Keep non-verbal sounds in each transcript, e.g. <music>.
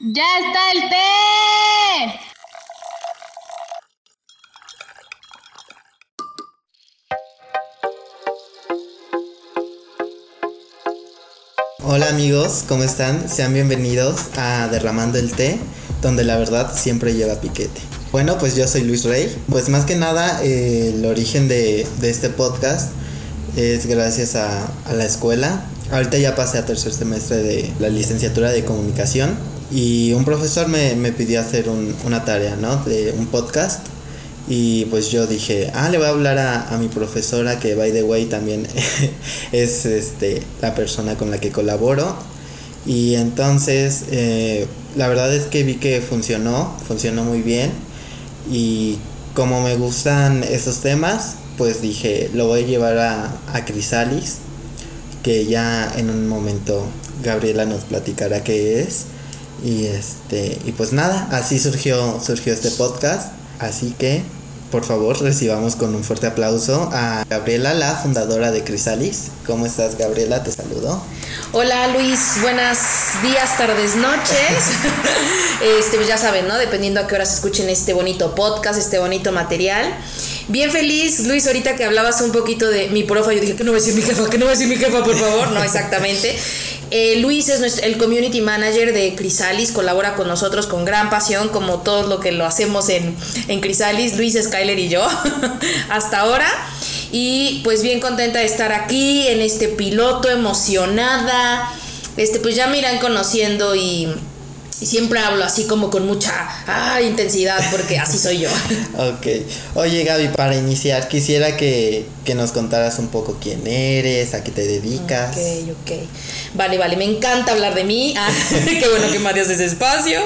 ¡Ya está el té! Hola amigos, ¿cómo están? Sean bienvenidos a Derramando el Té, donde la verdad siempre lleva piquete. Bueno, pues yo soy Luis Rey. Pues más que nada, eh, el origen de, de este podcast es gracias a, a la escuela. Ahorita ya pasé a tercer semestre de la licenciatura de comunicación y un profesor me, me pidió hacer un- una tarea, ¿no? De un podcast. Y pues yo dije, ah, le voy a hablar a, a mi profesora que, by the way, también <laughs> es este, la persona con la que colaboro. Y entonces, eh, la verdad es que vi que funcionó, funcionó muy bien. Y como me gustan esos temas, pues dije, lo voy a llevar a, a Crisalis, que ya en un momento Gabriela nos platicará qué es. Y este, y pues nada, así surgió, surgió este podcast. Así que, por favor, recibamos con un fuerte aplauso a Gabriela, la fundadora de Crisalis. ¿Cómo estás, Gabriela? Te saludo. Hola Luis, buenos días, tardes, noches. <laughs> Este, pues ya saben, ¿no? Dependiendo a qué horas escuchen este bonito podcast, este bonito material. Bien feliz, Luis, ahorita que hablabas un poquito de mi profa, yo dije, que no va a decir mi jefa? que no va a decir mi jefa, por favor? No, exactamente. <laughs> Eh, Luis es el community manager de Crisalis, colabora con nosotros con gran pasión, como todo lo que lo hacemos en, en Crisalis, Luis, Skyler y yo, <laughs> hasta ahora. Y pues bien contenta de estar aquí en este piloto, emocionada. Este, pues ya me irán conociendo y, y siempre hablo así como con mucha ah, intensidad, porque así soy yo. <laughs> Ok. Oye, Gaby, para iniciar, quisiera que, que nos contaras un poco quién eres, a qué te dedicas. Ok, ok. Vale, vale, me encanta hablar de mí. <laughs> Ah, <laughs> qué bueno que me das ese espacio.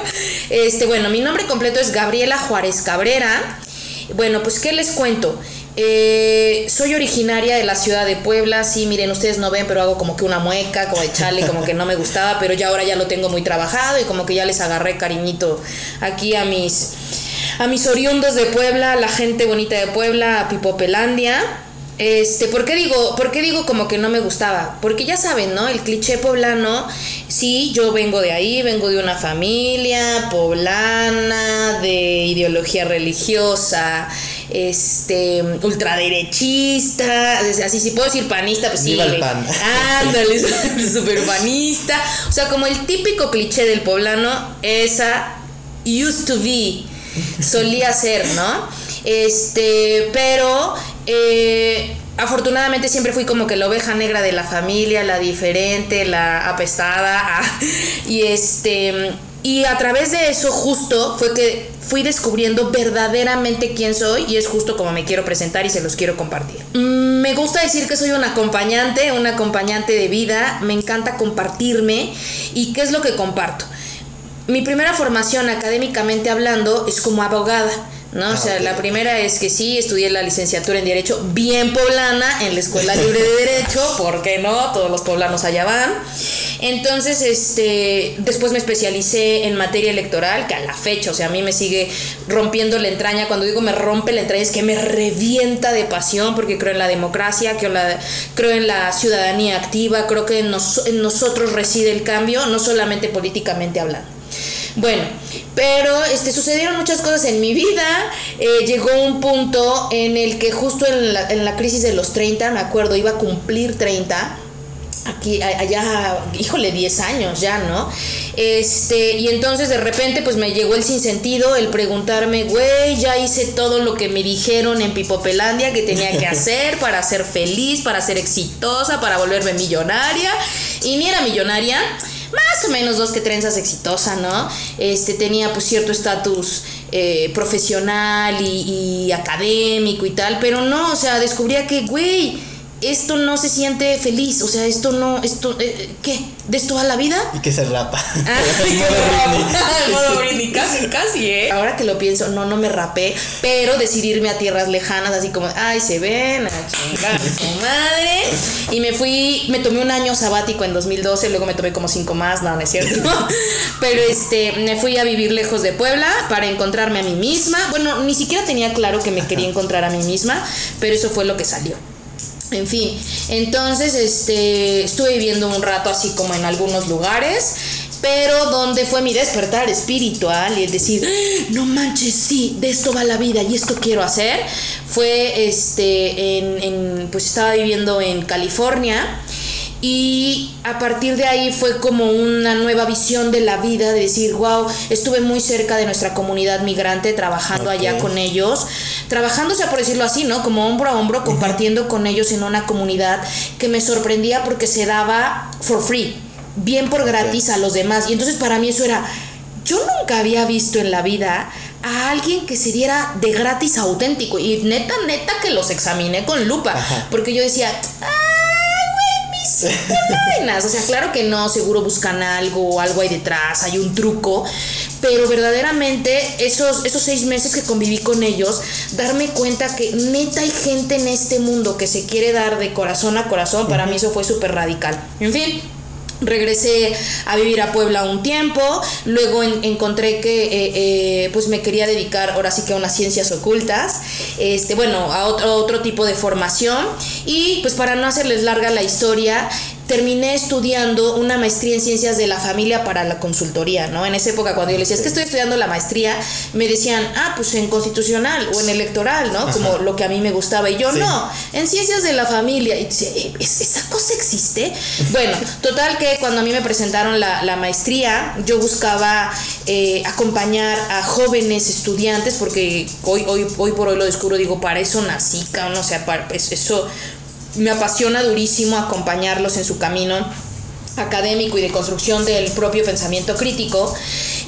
Este, bueno, mi nombre completo es Gabriela Juárez Cabrera. Bueno, pues, ¿qué les cuento? Eh, soy originaria de la ciudad de Puebla, sí, miren, ustedes no ven, pero hago como que una mueca, como de chale, como que no me gustaba, pero ya ahora ya lo tengo muy trabajado y como que ya les agarré cariñito aquí a mis, a mis oriundos de Puebla, a la gente bonita de Puebla, a Pipopelandia. Este, ¿por qué digo, por qué digo como que no me gustaba? Porque ya saben, ¿no? El cliché poblano, sí, yo vengo de ahí, vengo de una familia poblana, de ideología religiosa, este, ultraderechista, así si puedo decir panista, pues sí. Viva el güey. pan. Ándale, <laughs> super panista. O sea, como el típico cliché del poblano, esa used to be, solía ser, ¿no? Este, pero eh, afortunadamente siempre fui como que la oveja negra de la familia, la diferente, la apestada. <laughs> y este, y a través de eso justo fue que fui descubriendo verdaderamente quién soy y es justo como me quiero presentar y se los quiero compartir. Mm, Me gusta decir que soy un acompañante, un acompañante de vida, me encanta compartirme y qué es lo que comparto. Mi primera formación académicamente hablando es como abogada. ¿No? Ah, o sea, la primera es que sí, estudié la licenciatura en Derecho bien poblana en la Escuela Libre de Derecho, <laughs> ¿por qué no? Todos los poblanos allá van. Entonces, este, después me especialicé en materia electoral, que a la fecha, o sea, a mí me sigue rompiendo la entraña. Cuando digo me rompe la entraña es que me revienta de pasión porque creo en la democracia, creo en la, creo en la ciudadanía activa, creo que en, nos- en nosotros reside el cambio, no solamente políticamente hablando. Bueno, pero este, sucedieron muchas cosas en mi vida. Eh, llegó un punto en el que justo en la, en la crisis de los 30, me acuerdo, iba a cumplir 30. Aquí, allá, híjole, 10 años ya, ¿no? Este, y entonces de repente pues me llegó el sinsentido, el preguntarme, güey, ya hice todo lo que me dijeron en Pipopelandia que tenía que <laughs> hacer para ser feliz, para ser exitosa, para volverme millonaria. Y ni era millonaria, más o menos dos que trenzas exitosa, ¿no? Este tenía pues cierto estatus eh, profesional y, y académico y tal, pero no, o sea, descubría que, güey, esto no se siente feliz, o sea, esto no, esto, eh, ¿qué? ¿De esto a la vida? Y que se rapa. Ah, <laughs> <laughs> modo Britney, casi, casi, ¿eh? Ahora que lo pienso, no, no me rapé, pero decidirme a tierras lejanas, así como, ay, se ven, a chingar su madre. Y me fui, me tomé un año sabático en 2012, luego me tomé como cinco más, no, no es cierto. <laughs> Pero este, me fui a vivir lejos de Puebla para encontrarme a mí misma. Bueno, ni siquiera tenía claro que me quería encontrar a mí misma, pero eso fue lo que salió. En fin, entonces este, estuve viviendo un rato así como en algunos lugares pero donde fue mi despertar espiritual y el decir, ¡Ah! no manches, sí, de esto va la vida y esto quiero hacer, fue este, en, en pues estaba viviendo en California y a partir de ahí fue como una nueva visión de la vida, de decir, wow, estuve muy cerca de nuestra comunidad migrante, trabajando allá con ellos, sea, por decirlo así, ¿no? Como hombro a hombro, compartiendo con ellos en una comunidad que me sorprendía porque se daba for free, bien por gratis a los demás. Y entonces para mí eso era, yo nunca había visto en la vida a alguien que se diera de gratis auténtico. Y neta, neta que los examiné con lupa, Ajá. porque yo decía, mis vainas. O sea, claro que no, seguro buscan algo, algo hay detrás, hay un truco. Pero verdaderamente esos, esos seis meses que conviví con ellos, darme cuenta que neta hay gente en este mundo que se quiere dar de corazón a corazón, para mí eso fue súper radical. En fin, Regresé a vivir a Puebla un tiempo, luego en- encontré que eh, eh, pues me quería dedicar ahora sí que a unas ciencias ocultas, este, bueno, a otro, otro tipo de formación y pues para no hacerles larga la historia, terminé estudiando una maestría en ciencias de la familia para la consultoría, ¿no? En esa época cuando yo les decía, es que estoy estudiando la maestría, me decían, ah, pues en constitucional o en electoral, ¿no? Como Ajá. lo que a mí me gustaba y yo Sí. no, en ciencias de la familia. Y dice, "Eh, ¿es- ¿esa cosa existe? Bueno, total que cuando a mí me presentaron la, la maestría, yo buscaba eh, acompañar a jóvenes estudiantes, porque hoy, hoy, hoy por hoy lo descubro, digo, para eso nací, cabrón, o sea, para, es- eso me apasiona durísimo acompañarlos en su camino académico y de construcción del propio pensamiento crítico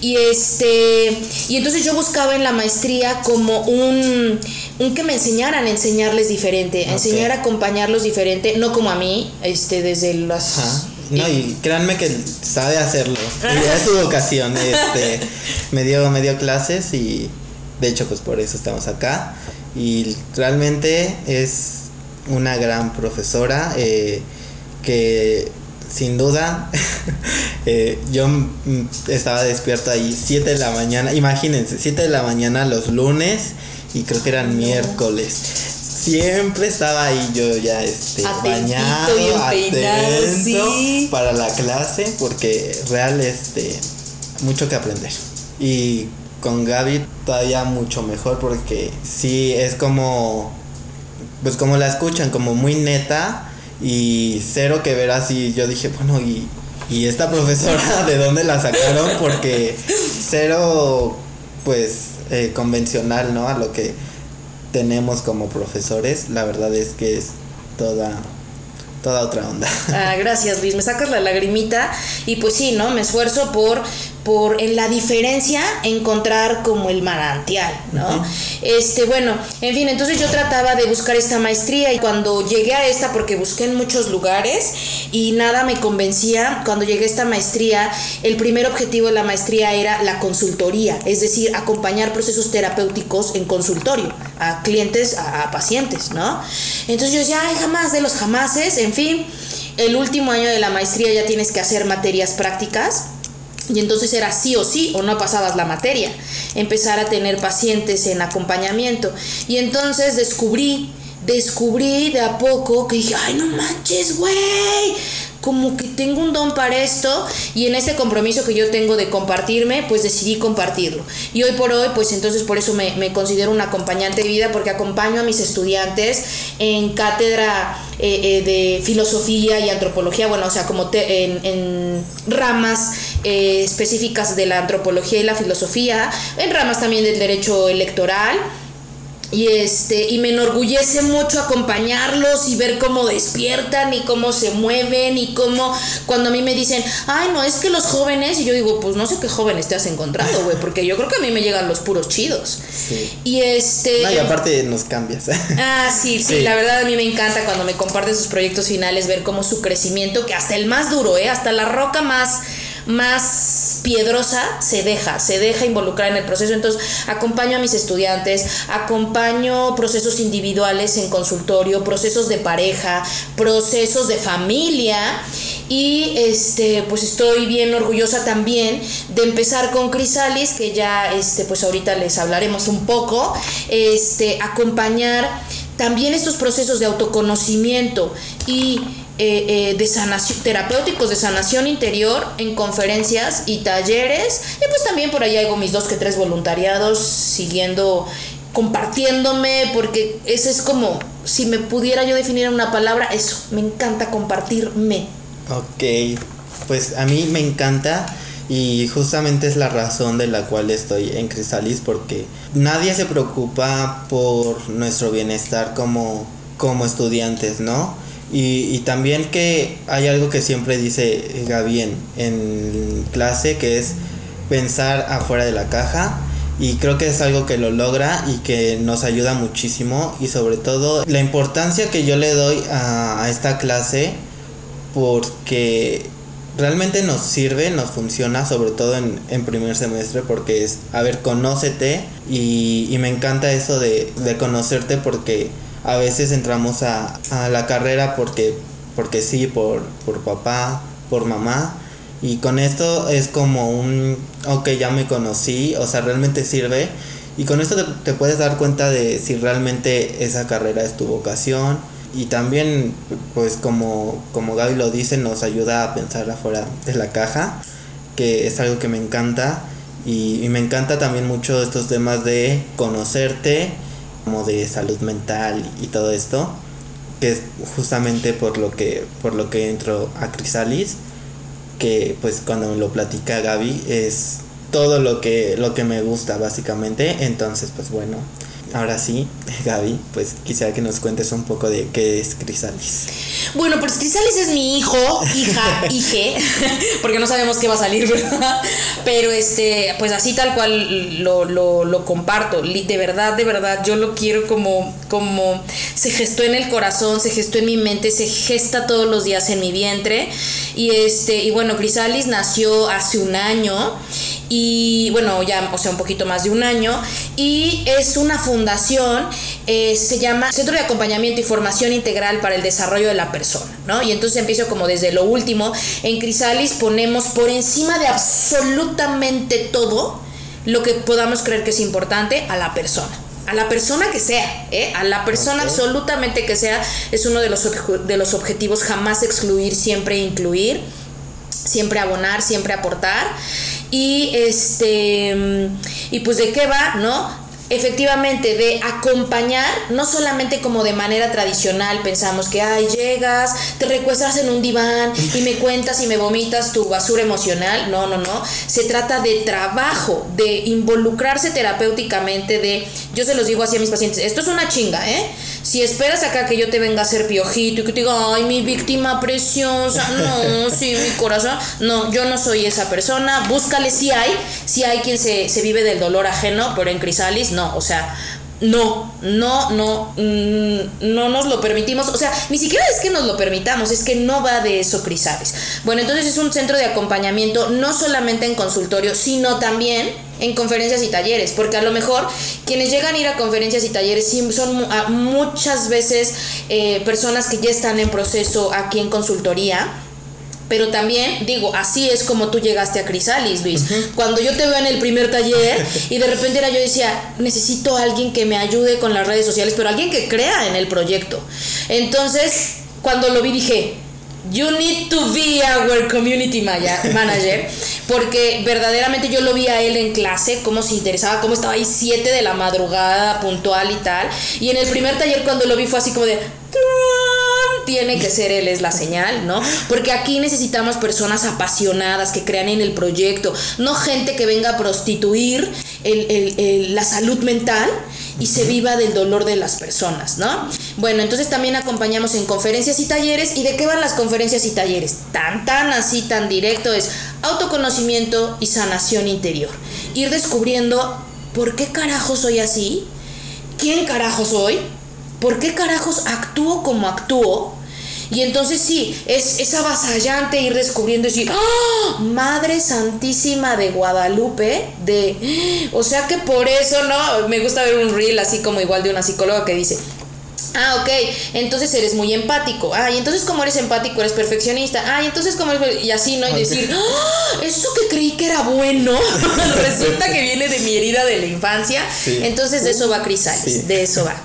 y este y entonces yo buscaba en la maestría como un, un que me enseñaran a enseñarles diferente a enseñar a acompañarlos diferente no como a mí este desde las Ajá. No, y créanme que sabe hacerlo. Y es su vocación. Este, <laughs> me dio, me dio clases y de hecho pues por eso estamos acá. Y realmente es una gran profesora eh, que sin duda <laughs> eh, yo estaba despierto ahí 7 de la mañana. Imagínense, 7 de la mañana los lunes y creo que eran miércoles. Siempre estaba ahí yo ya este Atentito, bañado, peinado, atento sí. para la clase porque real este mucho que aprender. Y con Gaby todavía mucho mejor porque sí es como pues como la escuchan como muy neta y cero que ver así yo dije bueno y y esta profesora <laughs> de dónde la sacaron porque cero pues eh, convencional no a lo que tenemos como profesores la verdad es que es toda toda otra onda. Ah, gracias Luis, me sacas la lagrimita y pues sí, ¿no? Me esfuerzo por, por en la diferencia encontrar como el manantial, ¿no? Este, bueno, en fin, entonces yo trataba de buscar esta maestría y cuando llegué a esta, porque busqué en muchos lugares y nada me convencía, cuando llegué a esta maestría, el primer objetivo de la maestría era la consultoría, es decir, acompañar procesos terapéuticos en consultorio a clientes, a, a pacientes, ¿no? Entonces yo decía, ay, jamás de los jamases, en fin, el último año de la maestría ya tienes que hacer materias prácticas. Y entonces era sí o sí o no pasabas la materia. Empezar a tener pacientes en acompañamiento. Y entonces descubrí, descubrí de a poco que dije, ay, no manches, güey. Como que tengo un don para esto y en ese compromiso que yo tengo de compartirme, pues decidí compartirlo. Y hoy por hoy, pues entonces por eso me, considero un acompañante de vida porque acompaño a mis estudiantes en cátedra eh, eh, de filosofía y antropología, bueno, o sea, como te- en ramas eh, específicas de la antropología y la filosofía, en ramas también del derecho electoral. Y este, y me enorgullece mucho acompañarlos y ver cómo despiertan y cómo se mueven y cómo cuando a mí me dicen, ay no, es que los jóvenes, y yo digo, pues no sé qué jóvenes te has encontrado, güey, porque yo creo que a mí me llegan los puros chidos. Sí. Y este. No, y aparte nos cambias. <laughs> Ah, sí, sí, Sí. la verdad a mí me encanta cuando me comparten sus proyectos finales ver cómo su crecimiento, que hasta el más duro, ¿eh? hasta la roca más, más piedrosa se deja, se deja involucrar en el proceso. Entonces, acompaño a mis estudiantes, acompaño procesos individuales en consultorio, procesos de pareja, procesos de familia. Y este, pues estoy bien orgullosa también de empezar con Crisalis, que ya este, pues ahorita les hablaremos un poco, este, acompañar también estos procesos de autoconocimiento y eh, de sanación, terapéuticos de sanación interior en conferencias y talleres. Y pues también por ahí hago mis dos que tres voluntariados siguiendo, compartiéndome, porque ese es como, si me pudiera yo definir una palabra, eso, me encanta compartirme. Ok, pues a mí me encanta y justamente es la razón de la cual estoy en Crisalis porque nadie se preocupa por nuestro bienestar como, como estudiantes, ¿no? Y, también que hay algo que siempre dice Gaby en, en clase que es pensar afuera de la caja. Y creo que es algo que lo logra y que nos ayuda muchísimo. Y sobre todo la importancia que yo le doy a, a esta clase porque realmente nos sirve, nos funciona, sobre todo en, en primer semestre, porque es, a ver, conócete. Y, y me encanta eso de, de, conocerte porque a veces entramos a, a la carrera porque, porque sí, por, por papá, por mamá. Y con esto es como un, ok, ya me conocí, o sea, realmente sirve. Y con esto te, te puedes dar cuenta de si realmente esa carrera es tu vocación y también pues como, como Gaby lo dice nos ayuda a pensar afuera de la caja que es algo que me encanta y, y, me encanta también mucho estos temas de conocerte como de salud mental y todo esto que es justamente por lo que por lo que entro a Crisalis que pues cuando lo platica Gaby es todo lo que lo que me gusta básicamente. Entonces pues bueno Ahora sí, Gaby, pues quisiera que nos cuentes un poco de qué es Crisalis. Bueno, pues Crisalis es mi hijo, hija, <laughs> hije, porque no sabemos qué va a salir, ¿verdad? Pero este, pues así tal cual lo, lo, lo comparto. De verdad, de verdad, yo lo quiero como, como se gestó en el corazón, se gestó en mi mente, se gesta todos los días en mi vientre. Y este, y bueno, Crisalis nació hace un año y bueno, ya, o sea, un poquito más de un año, y es una fundación, eh, se llama Centro de Acompañamiento y Formación Integral para el Desarrollo de la Persona, ¿no? Y entonces empiezo como desde lo último, en Crisalis ponemos por encima de absolutamente todo lo que podamos creer que es importante a la persona a la persona que sea, ¿eh? a la persona okay. absolutamente que sea, es uno de los, de los objetivos, jamás excluir, siempre incluir, siempre abonar, siempre aportar. Y este y pues de qué va, ¿no? Efectivamente de acompañar, no solamente como de manera tradicional, pensamos que, ay, llegas, te recuestas en un diván y me cuentas y me vomitas tu basura emocional, no, no, no, se trata de trabajo, de involucrarse terapéuticamente, de, yo se los digo así a mis pacientes, esto es una chinga, ¿eh? Si esperas acá que yo te venga a hacer piojito y que te diga, ay, mi víctima preciosa, no, <laughs> sí, mi corazón, no, yo no soy esa persona, búscale si hay, si hay quien se, se vive del dolor ajeno, pero en Crisalis, no, o sea, no, no, no, no nos lo permitimos. O sea, ni siquiera es que nos lo permitamos, es que no va de eso Crisalis. Bueno, entonces es un centro de acompañamiento no solamente en consultorio, sino también en conferencias y talleres, porque a lo mejor quienes llegan a ir a conferencias y talleres son muchas veces eh, personas que ya están en proceso aquí en consultoría pero también digo, así es como tú llegaste a Crisalis, Luis. Uh -huh. Cuando yo te veo en el primer taller y de repente era yo decía, necesito a alguien que me ayude con las redes sociales, pero alguien que crea en el proyecto. Entonces, cuando lo vi dije, You need to be our community <laughs> manager. Porque verdaderamente yo lo vi a él en clase, cómo se interesaba, cómo estaba ahí 7 de la madrugada, puntual y tal. Y en el primer taller, cuando lo vi, fue así como de tiene que ser él es la señal, ¿no? Porque aquí necesitamos personas apasionadas que crean en el proyecto, no gente que venga a prostituir el, el, el, la salud mental y se viva del dolor de las personas, ¿no? Bueno, entonces también acompañamos en conferencias y talleres. ¿Y de qué van las conferencias y talleres? Tan, tan así, tan directo es autoconocimiento y sanación interior. Ir descubriendo por qué carajo soy así, quién carajo soy, por qué carajos actúo como actúo y entonces sí, es, es avasallante ir descubriendo y decir, ¡Oh, Madre Santísima de Guadalupe, de, o sea que por eso, ¿no? Me gusta ver un reel así como igual de una psicóloga que dice, Ah, ok, entonces eres muy empático. Ah, y entonces como eres empático, eres perfeccionista. Ah, y entonces como eres... Y así, ¿no? Y decir, ¡Oh, eso que creí que era bueno, <laughs> resulta que viene de mi herida de la infancia. Sí. Entonces de eso va Crisalis, sí. de eso va.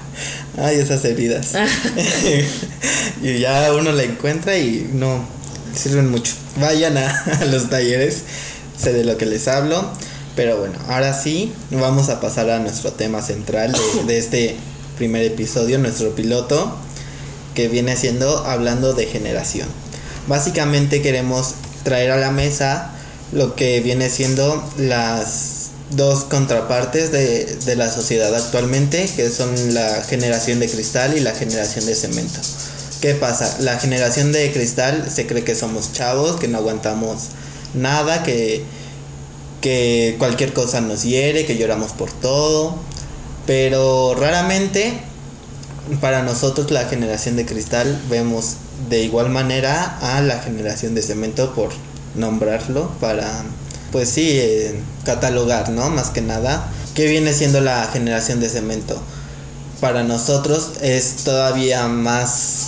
Ay, esas heridas. <laughs> y ya uno la encuentra y no sirven mucho. Vayan a, <laughs> a los talleres, sé de lo que les hablo. Pero bueno, ahora sí, vamos a pasar a nuestro tema central de, <coughs> de este primer episodio, nuestro piloto, que viene siendo hablando de generación. Básicamente queremos traer a la mesa lo que viene siendo las dos contrapartes de, de la sociedad actualmente, que son la generación de cristal y la generación de cemento. ¿Qué pasa? La generación de cristal se cree que somos chavos, que no aguantamos nada, que, que cualquier cosa nos hiere, que lloramos por todo. Pero raramente para nosotros la generación de cristal vemos de igual manera a la generación de cemento por nombrarlo para pues sí eh, catalogar no más que nada qué viene siendo la generación de cemento para nosotros es todavía más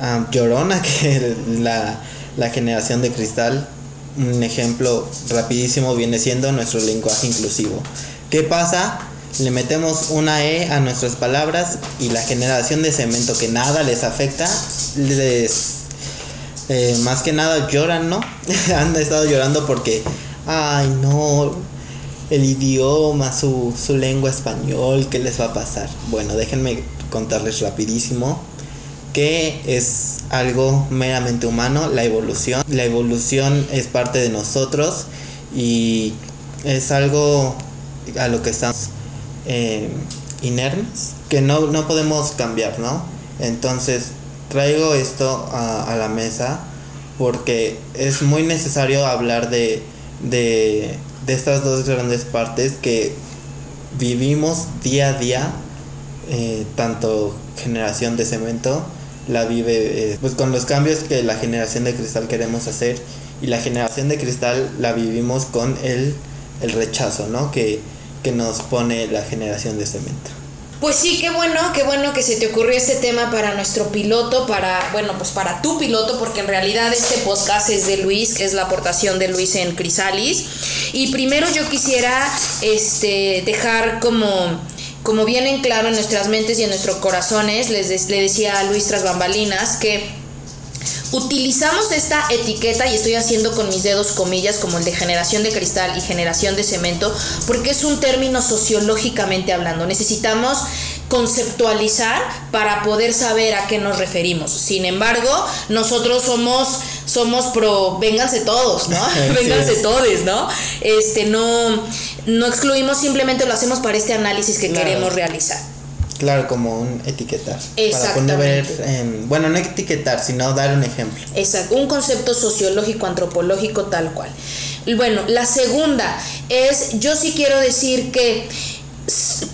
ah, llorona <laughs> que la, la generación de cristal. Un ejemplo rapidísimo viene siendo nuestro lenguaje inclusivo. Qué pasa le metemos una E a nuestras palabras y la generación de cemento que nada les afecta, les eh, más que nada lloran, ¿no? <laughs> Han estado llorando porque, ay no, el idioma, su, su lengua español, ¿qué les va a pasar? Bueno, déjenme contarles rapidísimo que es algo meramente humano, la evolución. La evolución es parte de nosotros y es algo a lo que estamos eh, inermes que no, no podemos cambiar, ¿no? Entonces traigo esto a, a, la mesa porque es muy necesario hablar de, de, de estas dos grandes partes que vivimos día a día, eh, tanto generación de cemento la vive eh, pues con los cambios que la generación de cristal queremos hacer y la generación de cristal la vivimos con el, el rechazo, ¿no? Que, que nos pone la generación de cemento. Pues sí, qué bueno, qué bueno que se te ocurrió este tema para nuestro piloto, para, bueno, pues para tu piloto, porque en realidad este podcast es de Luis, que es la aportación de Luis en Crisalis. Y primero yo quisiera este, dejar como, como bien en claro en nuestras mentes y en nuestros corazones, les le decía a Luis tras bambalinas, que utilizamos esta etiqueta y estoy haciendo con mis dedos comillas como el de generación de cristal y generación de cemento porque es un término sociológicamente hablando. Necesitamos conceptualizar para poder saber a qué nos referimos. Sin embargo, nosotros somos somos pro vénganse todos, ¿no? <laughs> vénganse todos, ¿no? Este no no excluimos, simplemente lo hacemos para este análisis que claro. queremos realizar. Claro, como un etiquetar. Exactamente. Para poner en, bueno, no etiquetar, sino dar un ejemplo. Exacto, un concepto sociológico, antropológico, tal cual. Bueno, la segunda es, yo sí quiero decir que,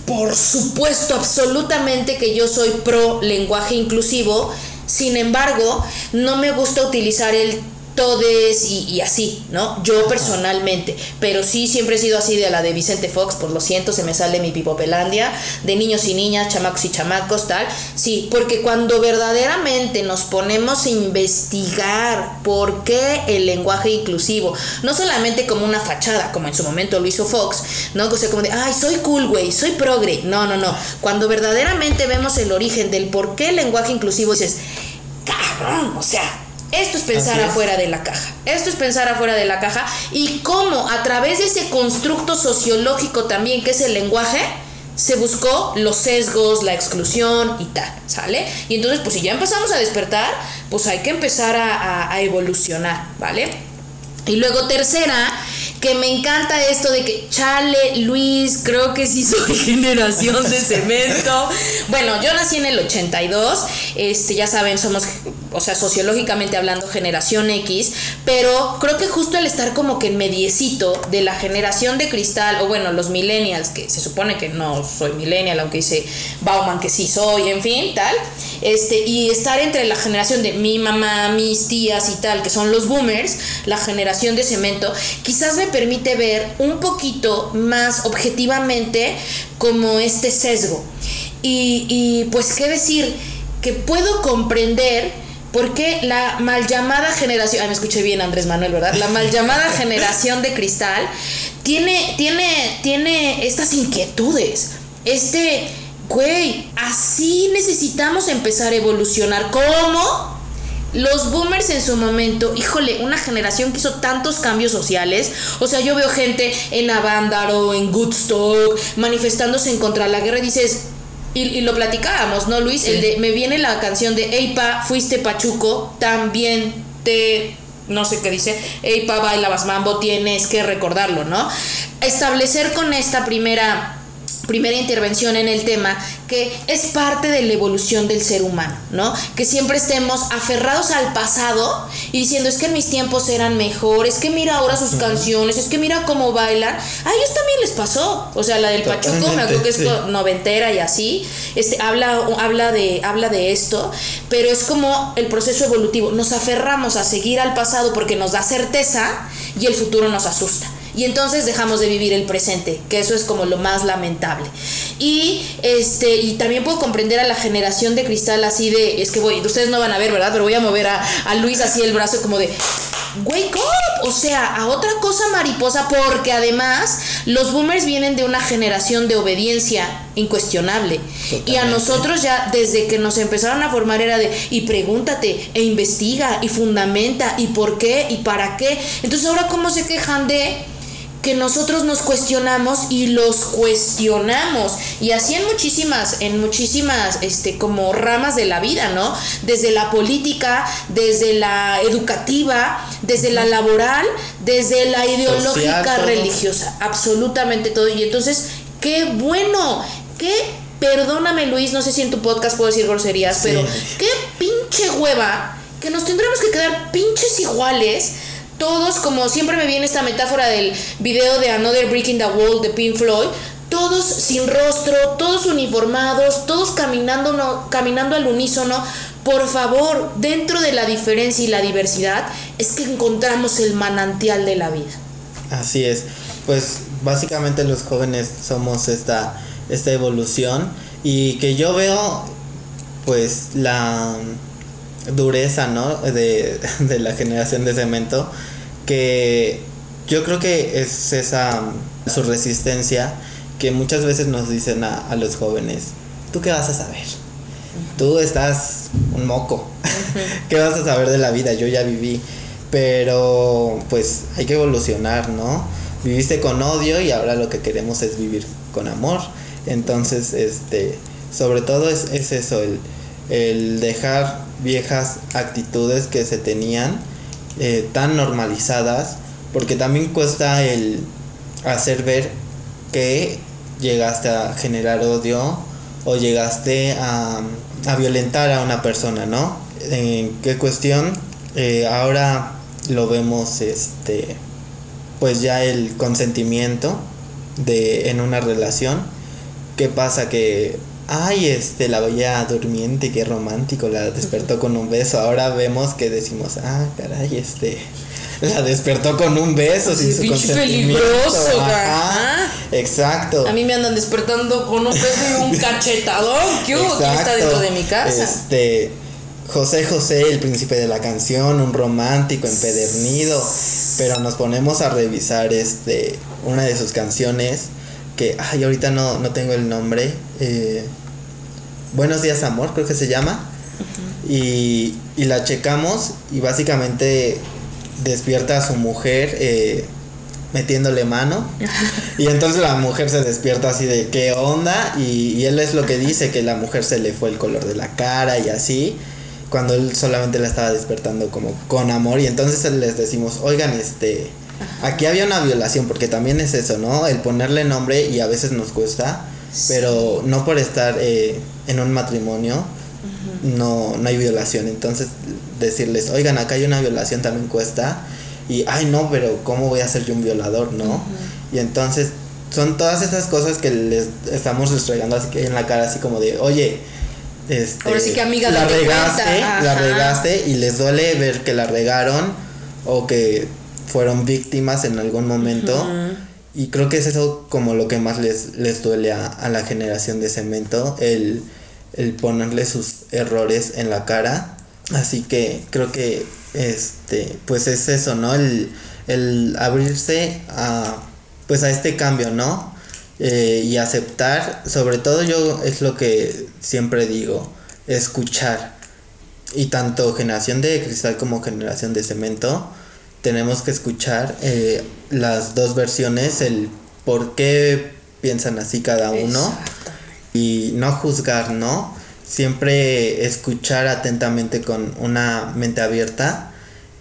por supuesto, absolutamente que yo soy pro lenguaje inclusivo, sin embargo, no me gusta utilizar el todes y, y, así, ¿no? Yo personalmente, pero sí siempre he sido así de la de Vicente Fox, por lo siento, se me sale mi pipopelandia, de niños y niñas, chamacos y chamacos, tal. Sí, porque cuando verdaderamente nos ponemos a investigar por qué el lenguaje inclusivo, no solamente como una fachada, como en su momento lo hizo Fox, ¿no? O sea, como de, ay, soy cool, güey, soy progre. No, no, no. Cuando verdaderamente vemos el origen del por qué el lenguaje inclusivo, dices, cabrón, o sea, esto es pensar es. afuera de la caja. Esto es pensar afuera de la caja y cómo a través de ese constructo sociológico también que es el lenguaje se buscó los sesgos, la exclusión y tal, ¿sale? Y entonces, pues si ya empezamos a despertar, pues hay que empezar a, a, a evolucionar, ¿vale? Y luego tercera, que me encanta esto de que chale Luis, creo que sí soy <laughs> generación de cemento. Bueno, yo nací en el 82, este ya saben, somos o sea, sociológicamente hablando generación X, pero creo que justo el estar como que en mediecito de la generación de cristal o bueno, los millennials, que se supone que no soy millennial, aunque dice Bauman que sí soy, en fin, tal. Este, y estar entre la generación de mi mamá, mis tías y tal, que son los boomers, la generación de cemento, quizás me permite ver un poquito más objetivamente como este sesgo. Y, y pues, ¿qué decir? Que puedo comprender por qué la mal llamada generación, ay, me escuché bien Andrés Manuel, ¿verdad? La mal llamada <laughs> generación de cristal tiene, tiene, tiene estas inquietudes, este Güey, así necesitamos empezar a evolucionar. ¿Cómo? Los boomers en su momento, híjole, una generación que hizo tantos cambios sociales. O sea, yo veo gente en Avándaro, en Goodstock, manifestándose en contra de la guerra y dices, y, lo platicábamos, ¿no, Luis? El de, me viene la canción de Eipa, fuiste Pachuco, también te no sé qué dice, Eipa, bailabas mambo, tienes que recordarlo, ¿no? Establecer con esta primera primera intervención en el tema, que es parte de la evolución del ser humano, ¿no? Que siempre estemos aferrados al pasado y diciendo, es que en mis tiempos eran mejores, es que mira ahora sus canciones, es que mira cómo bailan. A ellos también les pasó. O sea, la del Pachuco, me acuerdo que es noventera y así, este, habla, habla, de, habla de esto, pero es como el proceso evolutivo. Nos aferramos a seguir al pasado porque nos da certeza y el futuro nos asusta y entonces dejamos de vivir el presente, que eso es como lo más lamentable. Y este y también puedo comprender a la generación de cristal así de, es que voy, ustedes no van a ver, ¿verdad? Pero voy a mover a, a Luis así el brazo como de wake up, o sea, a otra cosa mariposa porque además los boomers vienen de una generación de obediencia incuestionable y a nosotros ya desde que nos empezaron a formar era de y pregúntate e investiga y fundamenta y por qué y para qué. Entonces ahora cómo se quejan de que nosotros nos cuestionamos y los cuestionamos. Y así en muchísimas en muchísimas este como ramas de la vida no desde la política desde la educativa desde la laboral desde la ideológica religiosa. Absolutamente todo. Y entonces qué bueno qué perdóname Luis no sé si en tu podcast puedo decir groserías pero qué pinche hueva que nos tendremos que quedar pinches iguales todos, como siempre me viene esta metáfora del video de Another Breaking the Wall de Pink Floyd, todos sin rostro, todos uniformados, todos caminando, no, caminando al unísono. Por favor, dentro de la diferencia y la diversidad es que encontramos el manantial de la vida. Así es. Pues básicamente los jóvenes somos esta, esta evolución y que yo veo pues la dureza, ¿no? De, de la generación de cemento, que yo creo que es esa su resistencia que muchas veces nos dicen a, los jóvenes, ¿tú qué vas a saber? Tú estás un moco, <laughs> ¿qué vas a saber de la vida? Yo ya viví, pero pues hay que evolucionar, ¿no? Viviste con odio y ahora lo que queremos es vivir con amor. Entonces, este, sobre todo es, es eso, el, el dejar viejas actitudes que se tenían eh, tan normalizadas, porque también cuesta el hacer ver que llegaste a generar odio o llegaste a, a violentar a una persona, ¿no? ¿En qué cuestión? Eh, ahora lo vemos, este, pues ya el consentimiento de en una relación. ¿Qué pasa? Que ay, este, la veía durmiente, qué romántico, la despertó con un beso. Ahora vemos que decimos, ah, caray, este, la despertó con un beso sin su consentimiento. peligroso, Ajá, Exacto. A mí me andan despertando con un beso y un <laughs> cachetadón. ¿Qué hubo? ¿Quién está dentro de mi casa? Este, José José, el príncipe de la canción, un romántico empedernido. Pero nos ponemos a revisar este, una de sus canciones que, ay, ahorita no, no tengo el nombre. Eh, Buenos días, amor, creo que se llama. y, y, la checamos y básicamente despierta a su mujer eh, metiéndole mano. <laughs> y entonces la mujer se despierta así de qué onda. Y, y, él es lo que dice, que la mujer se le fue el color de la cara y así. Cuando él solamente la estaba despertando como con amor. Y entonces les decimos, oigan, este Aquí había una violación, porque también es eso, ¿no? El ponerle nombre y a veces nos cuesta, pero no por estar eh, en un matrimonio, no, no hay violación. Entonces, decirles, oigan, acá hay una violación también cuesta. Y, ay, no, pero ¿cómo voy a ser yo un violador, no? Y entonces, son todas esas cosas que les estamos restregando así que en la cara, así como de, oye, este, Ahora sí que amiga, la regaste, la regaste y les duele ver que la regaron o que fueron víctimas en algún momento. Y creo que es eso como lo que más les, les duele a, la generación de cemento, el, el, ponerle sus errores en la cara. Así que creo que este pues es eso, ¿no? El, el abrirse a pues a este cambio, ¿no? eh, y aceptar, sobre todo yo es lo que siempre digo, escuchar. Y tanto generación de cristal como generación de cemento, tenemos que escuchar eh, las dos versiones, el por qué piensan así cada uno y no juzgar, ¿no? Siempre escuchar atentamente con una mente abierta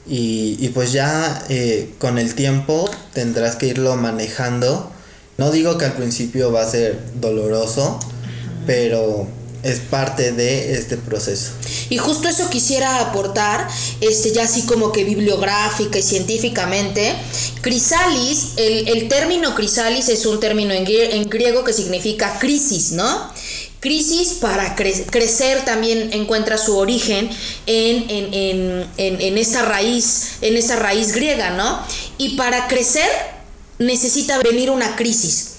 y, y pues ya eh, con el tiempo tendrás que irlo manejando. No digo que al principio va a ser doloroso, pero es parte de este proceso. Y justo eso quisiera aportar, este, ya así como que bibliográfica y científicamente. Crisalis, el, el término crisalis es un término en, en, griego que significa crisis, ¿no? Crisis para cre crecer también encuentra su origen en, en, en, en, esta raíz, en esta raíz griega, ¿no? Y para crecer necesita venir una crisis.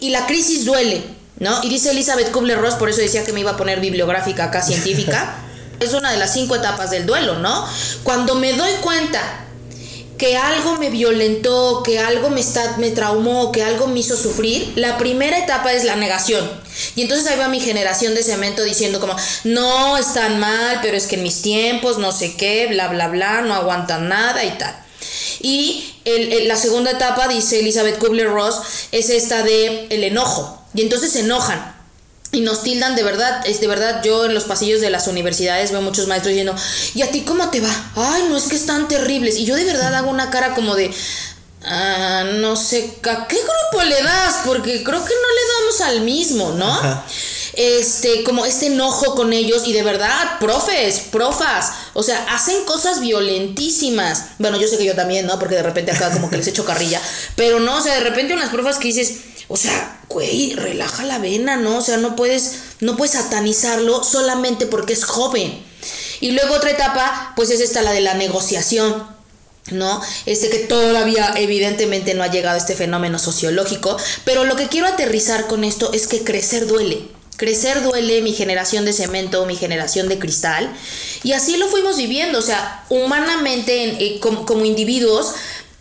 Y la crisis duele, ¿no? Y dice Elizabeth Kubler-Ross, por eso decía que me iba a poner bibliográfica acá científica, <laughs> es una de las cinco etapas del duelo, ¿no? Cuando me doy cuenta que algo me violentó, que algo me, está, me traumó, que algo me hizo sufrir, la primera etapa es la negación. Y entonces ahí va mi generación de cemento diciendo como, no, están mal, pero es que en mis tiempos, no sé qué, bla, bla, bla, no aguantan nada y tal. Y el, la segunda etapa, dice Elizabeth Kubler-Ross, es esta de el enojo. Y entonces se enojan. Y nos tildan de verdad, es de verdad, yo en los pasillos de las universidades veo muchos maestros diciendo, ¿y a ti cómo te va? Ay, no es que están terribles. Y yo de verdad hago una cara como de, ah, no sé, ¿a qué grupo le das? Porque creo que no le damos al mismo, ¿no? Este, como este enojo con ellos y de verdad, profes, profas, o sea, hacen cosas violentísimas. Bueno, yo sé que yo también, ¿no? Porque de repente acá como que les echo carrilla, <laughs> pero no, o sea, de repente unas profas que dices, o sea, güey, relaja la vena, ¿no? O sea, no puedes, no puedes satanizarlo solamente porque es joven. Y luego otra etapa, pues es esta la de la negociación. ¿no? Este que todavía evidentemente no ha llegado este fenómeno sociológico, pero lo que quiero aterrizar con esto es que crecer duele. Crecer duele mi generación de cemento, mi generación de cristal, y así lo fuimos viviendo, o sea, humanamente eh, como individuos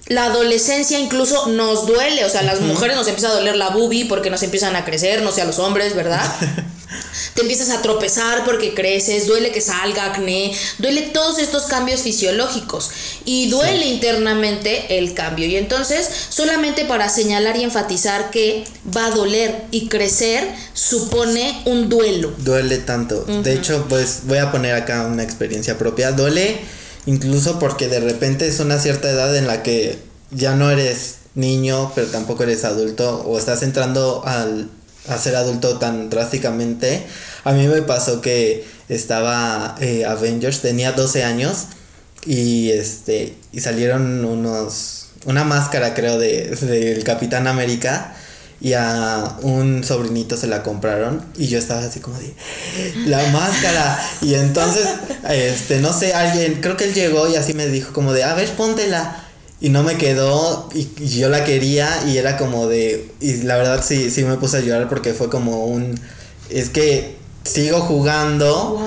la adolescencia incluso nos duele, o sea, las mujeres nos empieza a doler la boobie porque nos empiezan a crecer, no sé, a los hombres, ¿verdad? <laughs> Te empiezas a tropezar porque creces, duele que salga acné, duele todos estos cambios fisiológicos y duele internamente el cambio. Y entonces, solamente para señalar y enfatizar que va a doler y crecer supone un duelo. Duele tanto. De hecho, pues voy a poner acá una experiencia propia. Duele Incluso porque de repente es una cierta edad en la que ya no eres niño, pero tampoco eres adulto, o estás entrando al, a ser adulto tan drásticamente. A mí me pasó que estaba eh, Avengers, tenía 12 años y este y salieron unos una máscara creo de del Capitán América y a un sobrinito se la compraron y yo estaba así como de la máscara y entonces este no sé alguien creo que él llegó y así me dijo como de a ver póntela y no me quedó y, yo la quería y era como de y la verdad sí sí me puse a llorar porque fue como un es que sigo jugando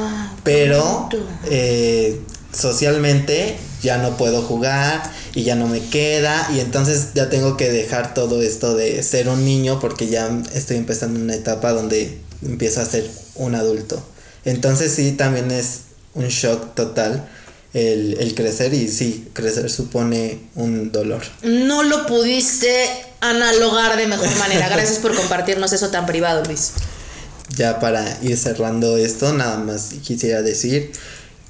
pero eh, socialmente ya no puedo jugar y ya no me queda y entonces ya tengo que dejar todo esto de ser un niño porque ya estoy empezando una etapa donde empiezo a ser un adulto. Entonces sí, también es un shock total el, el crecer y sí, crecer supone un dolor. No lo pudiste analogar de mejor manera. Gracias por compartirnos eso tan privado, Luis. Ya para ir cerrando esto, nada más quisiera decir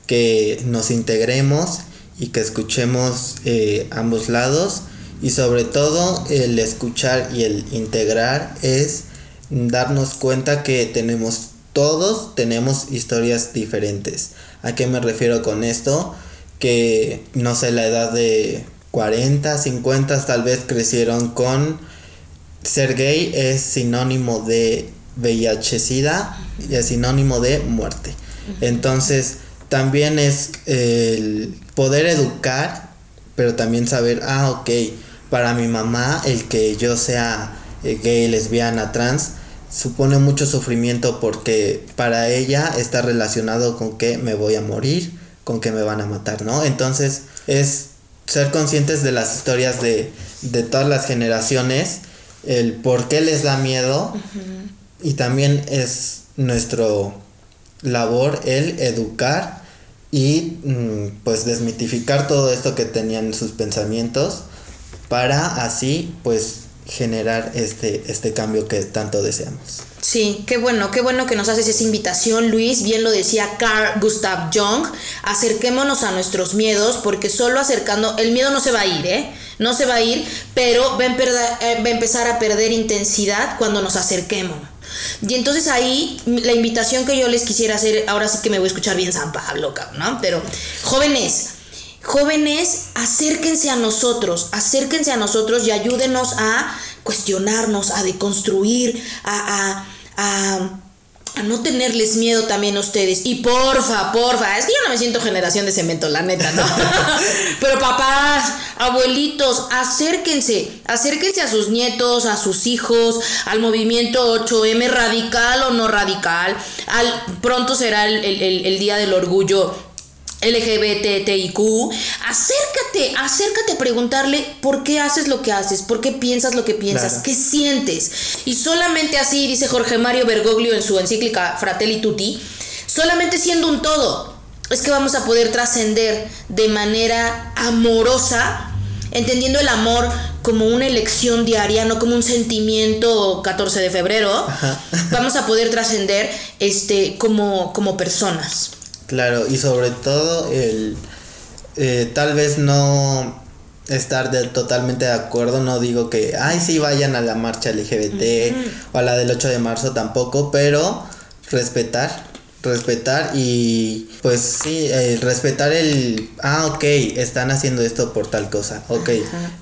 que nos integremos y que escuchemos eh, ambos lados y sobre todo el escuchar y el integrar es darnos cuenta que tenemos todos tenemos historias diferentes. ¿A qué me refiero con esto? Que no sé, la edad de 40, 50 tal vez crecieron con ser gay es sinónimo de VIH-Sida y es sinónimo de muerte. Entonces, también es el poder educar, pero también saber, ah, ok, para mi mamá el que yo sea eh, gay, lesbiana, trans, supone mucho sufrimiento porque para ella está relacionado con que me voy a morir, con que me van a matar, ¿no? Entonces es ser conscientes de las historias de, de todas las generaciones el por qué les da miedo y también es nuestro labor el educar y mm, pues desmitificar todo esto que tenían en sus pensamientos para así pues generar este, este cambio que tanto deseamos. Sí, qué bueno, qué bueno que nos haces esa invitación, Luis. Bien lo decía Carl Gustav Jung. Acerquémonos a nuestros miedos, porque solo acercando, el miedo no se va a ir, ¿eh? No se va a ir, pero va a, eh, va a empezar a perder intensidad cuando nos acerquemos. Y entonces ahí la invitación que yo les quisiera hacer, ahora sí que me voy a escuchar bien San Pablo, ¿no? Pero jóvenes, jóvenes, acérquense a nosotros, acérquense a nosotros y ayúdenos a cuestionarnos, a deconstruir, a, a, a, no tenerles miedo también a ustedes. Y porfa, porfa, es que yo no me siento generación de cemento, la neta, ¿no? <laughs> Pero papás, abuelitos, acérquense, acérquense a sus nietos, a sus hijos, al movimiento 8M radical o no radical. Al, pronto será el, el, el día del orgullo LGBTIQ, acércate, acércate a preguntarle por qué haces lo que haces, por qué piensas lo que piensas, qué sientes. Y solamente así, dice Jorge Mario Bergoglio en su encíclica Fratelli Tutti, solamente siendo un todo, es que vamos a poder trascender de manera amorosa, entendiendo el amor como una elección diaria, no como un sentimiento 14 de febrero, vamos a poder trascender este, como, como personas. Claro, y sobre todo el eh, tal vez no estar de, totalmente de acuerdo, no digo que, ay, sí, vayan a la marcha LGBT o a la del 8 de marzo tampoco, pero respetar, respetar y pues sí, respetar el, ah, ok, están haciendo esto por tal cosa, ok,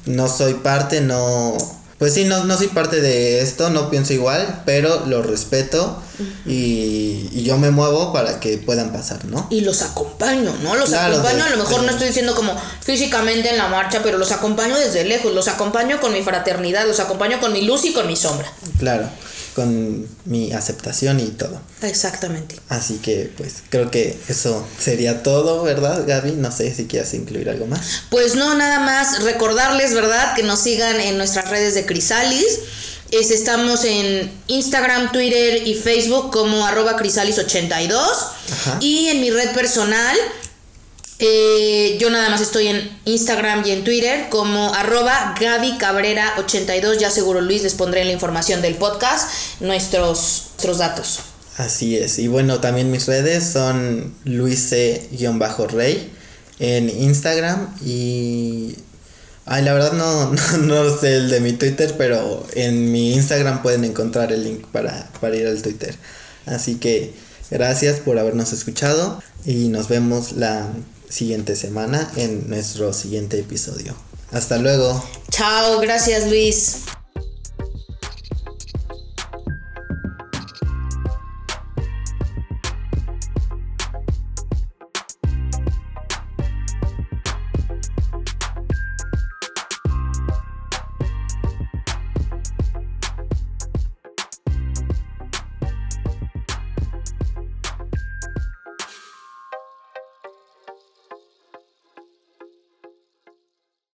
no soy parte, no pues sí, no, no soy parte de esto, no pienso igual, pero lo respeto y, yo me muevo para que puedan pasar, ¿no? Y los acompaño, ¿no? Los acompaño, a lo mejor no estoy diciendo como físicamente en la marcha, pero los acompaño desde lejos, los acompaño con mi fraternidad, los acompaño con mi luz y con mi sombra. Claro con mi aceptación y todo. Exactamente. Así que pues creo que eso sería todo, ¿verdad, Gaby? No sé si quieres incluir algo más. Pues no, nada más recordarles, ¿verdad? Que nos sigan en nuestras redes de Crisalis. Es, estamos en Instagram, Twitter y Facebook como arroba crisalis82. Y en mi red personal eh, yo nada más estoy en Instagram y en Twitter como arroba Gaby Cabrera 82. Ya seguro Luis les pondré la información del podcast nuestros, nuestros datos. Así es. Y bueno, también mis redes son luise-rey en Instagram y... Ay, la verdad no, no, sé el de mi Twitter, pero en mi Instagram pueden encontrar el link para, para ir al Twitter. Así que gracias por habernos escuchado y nos vemos la siguiente semana en nuestro siguiente episodio. Hasta luego. Chao, gracias Luis.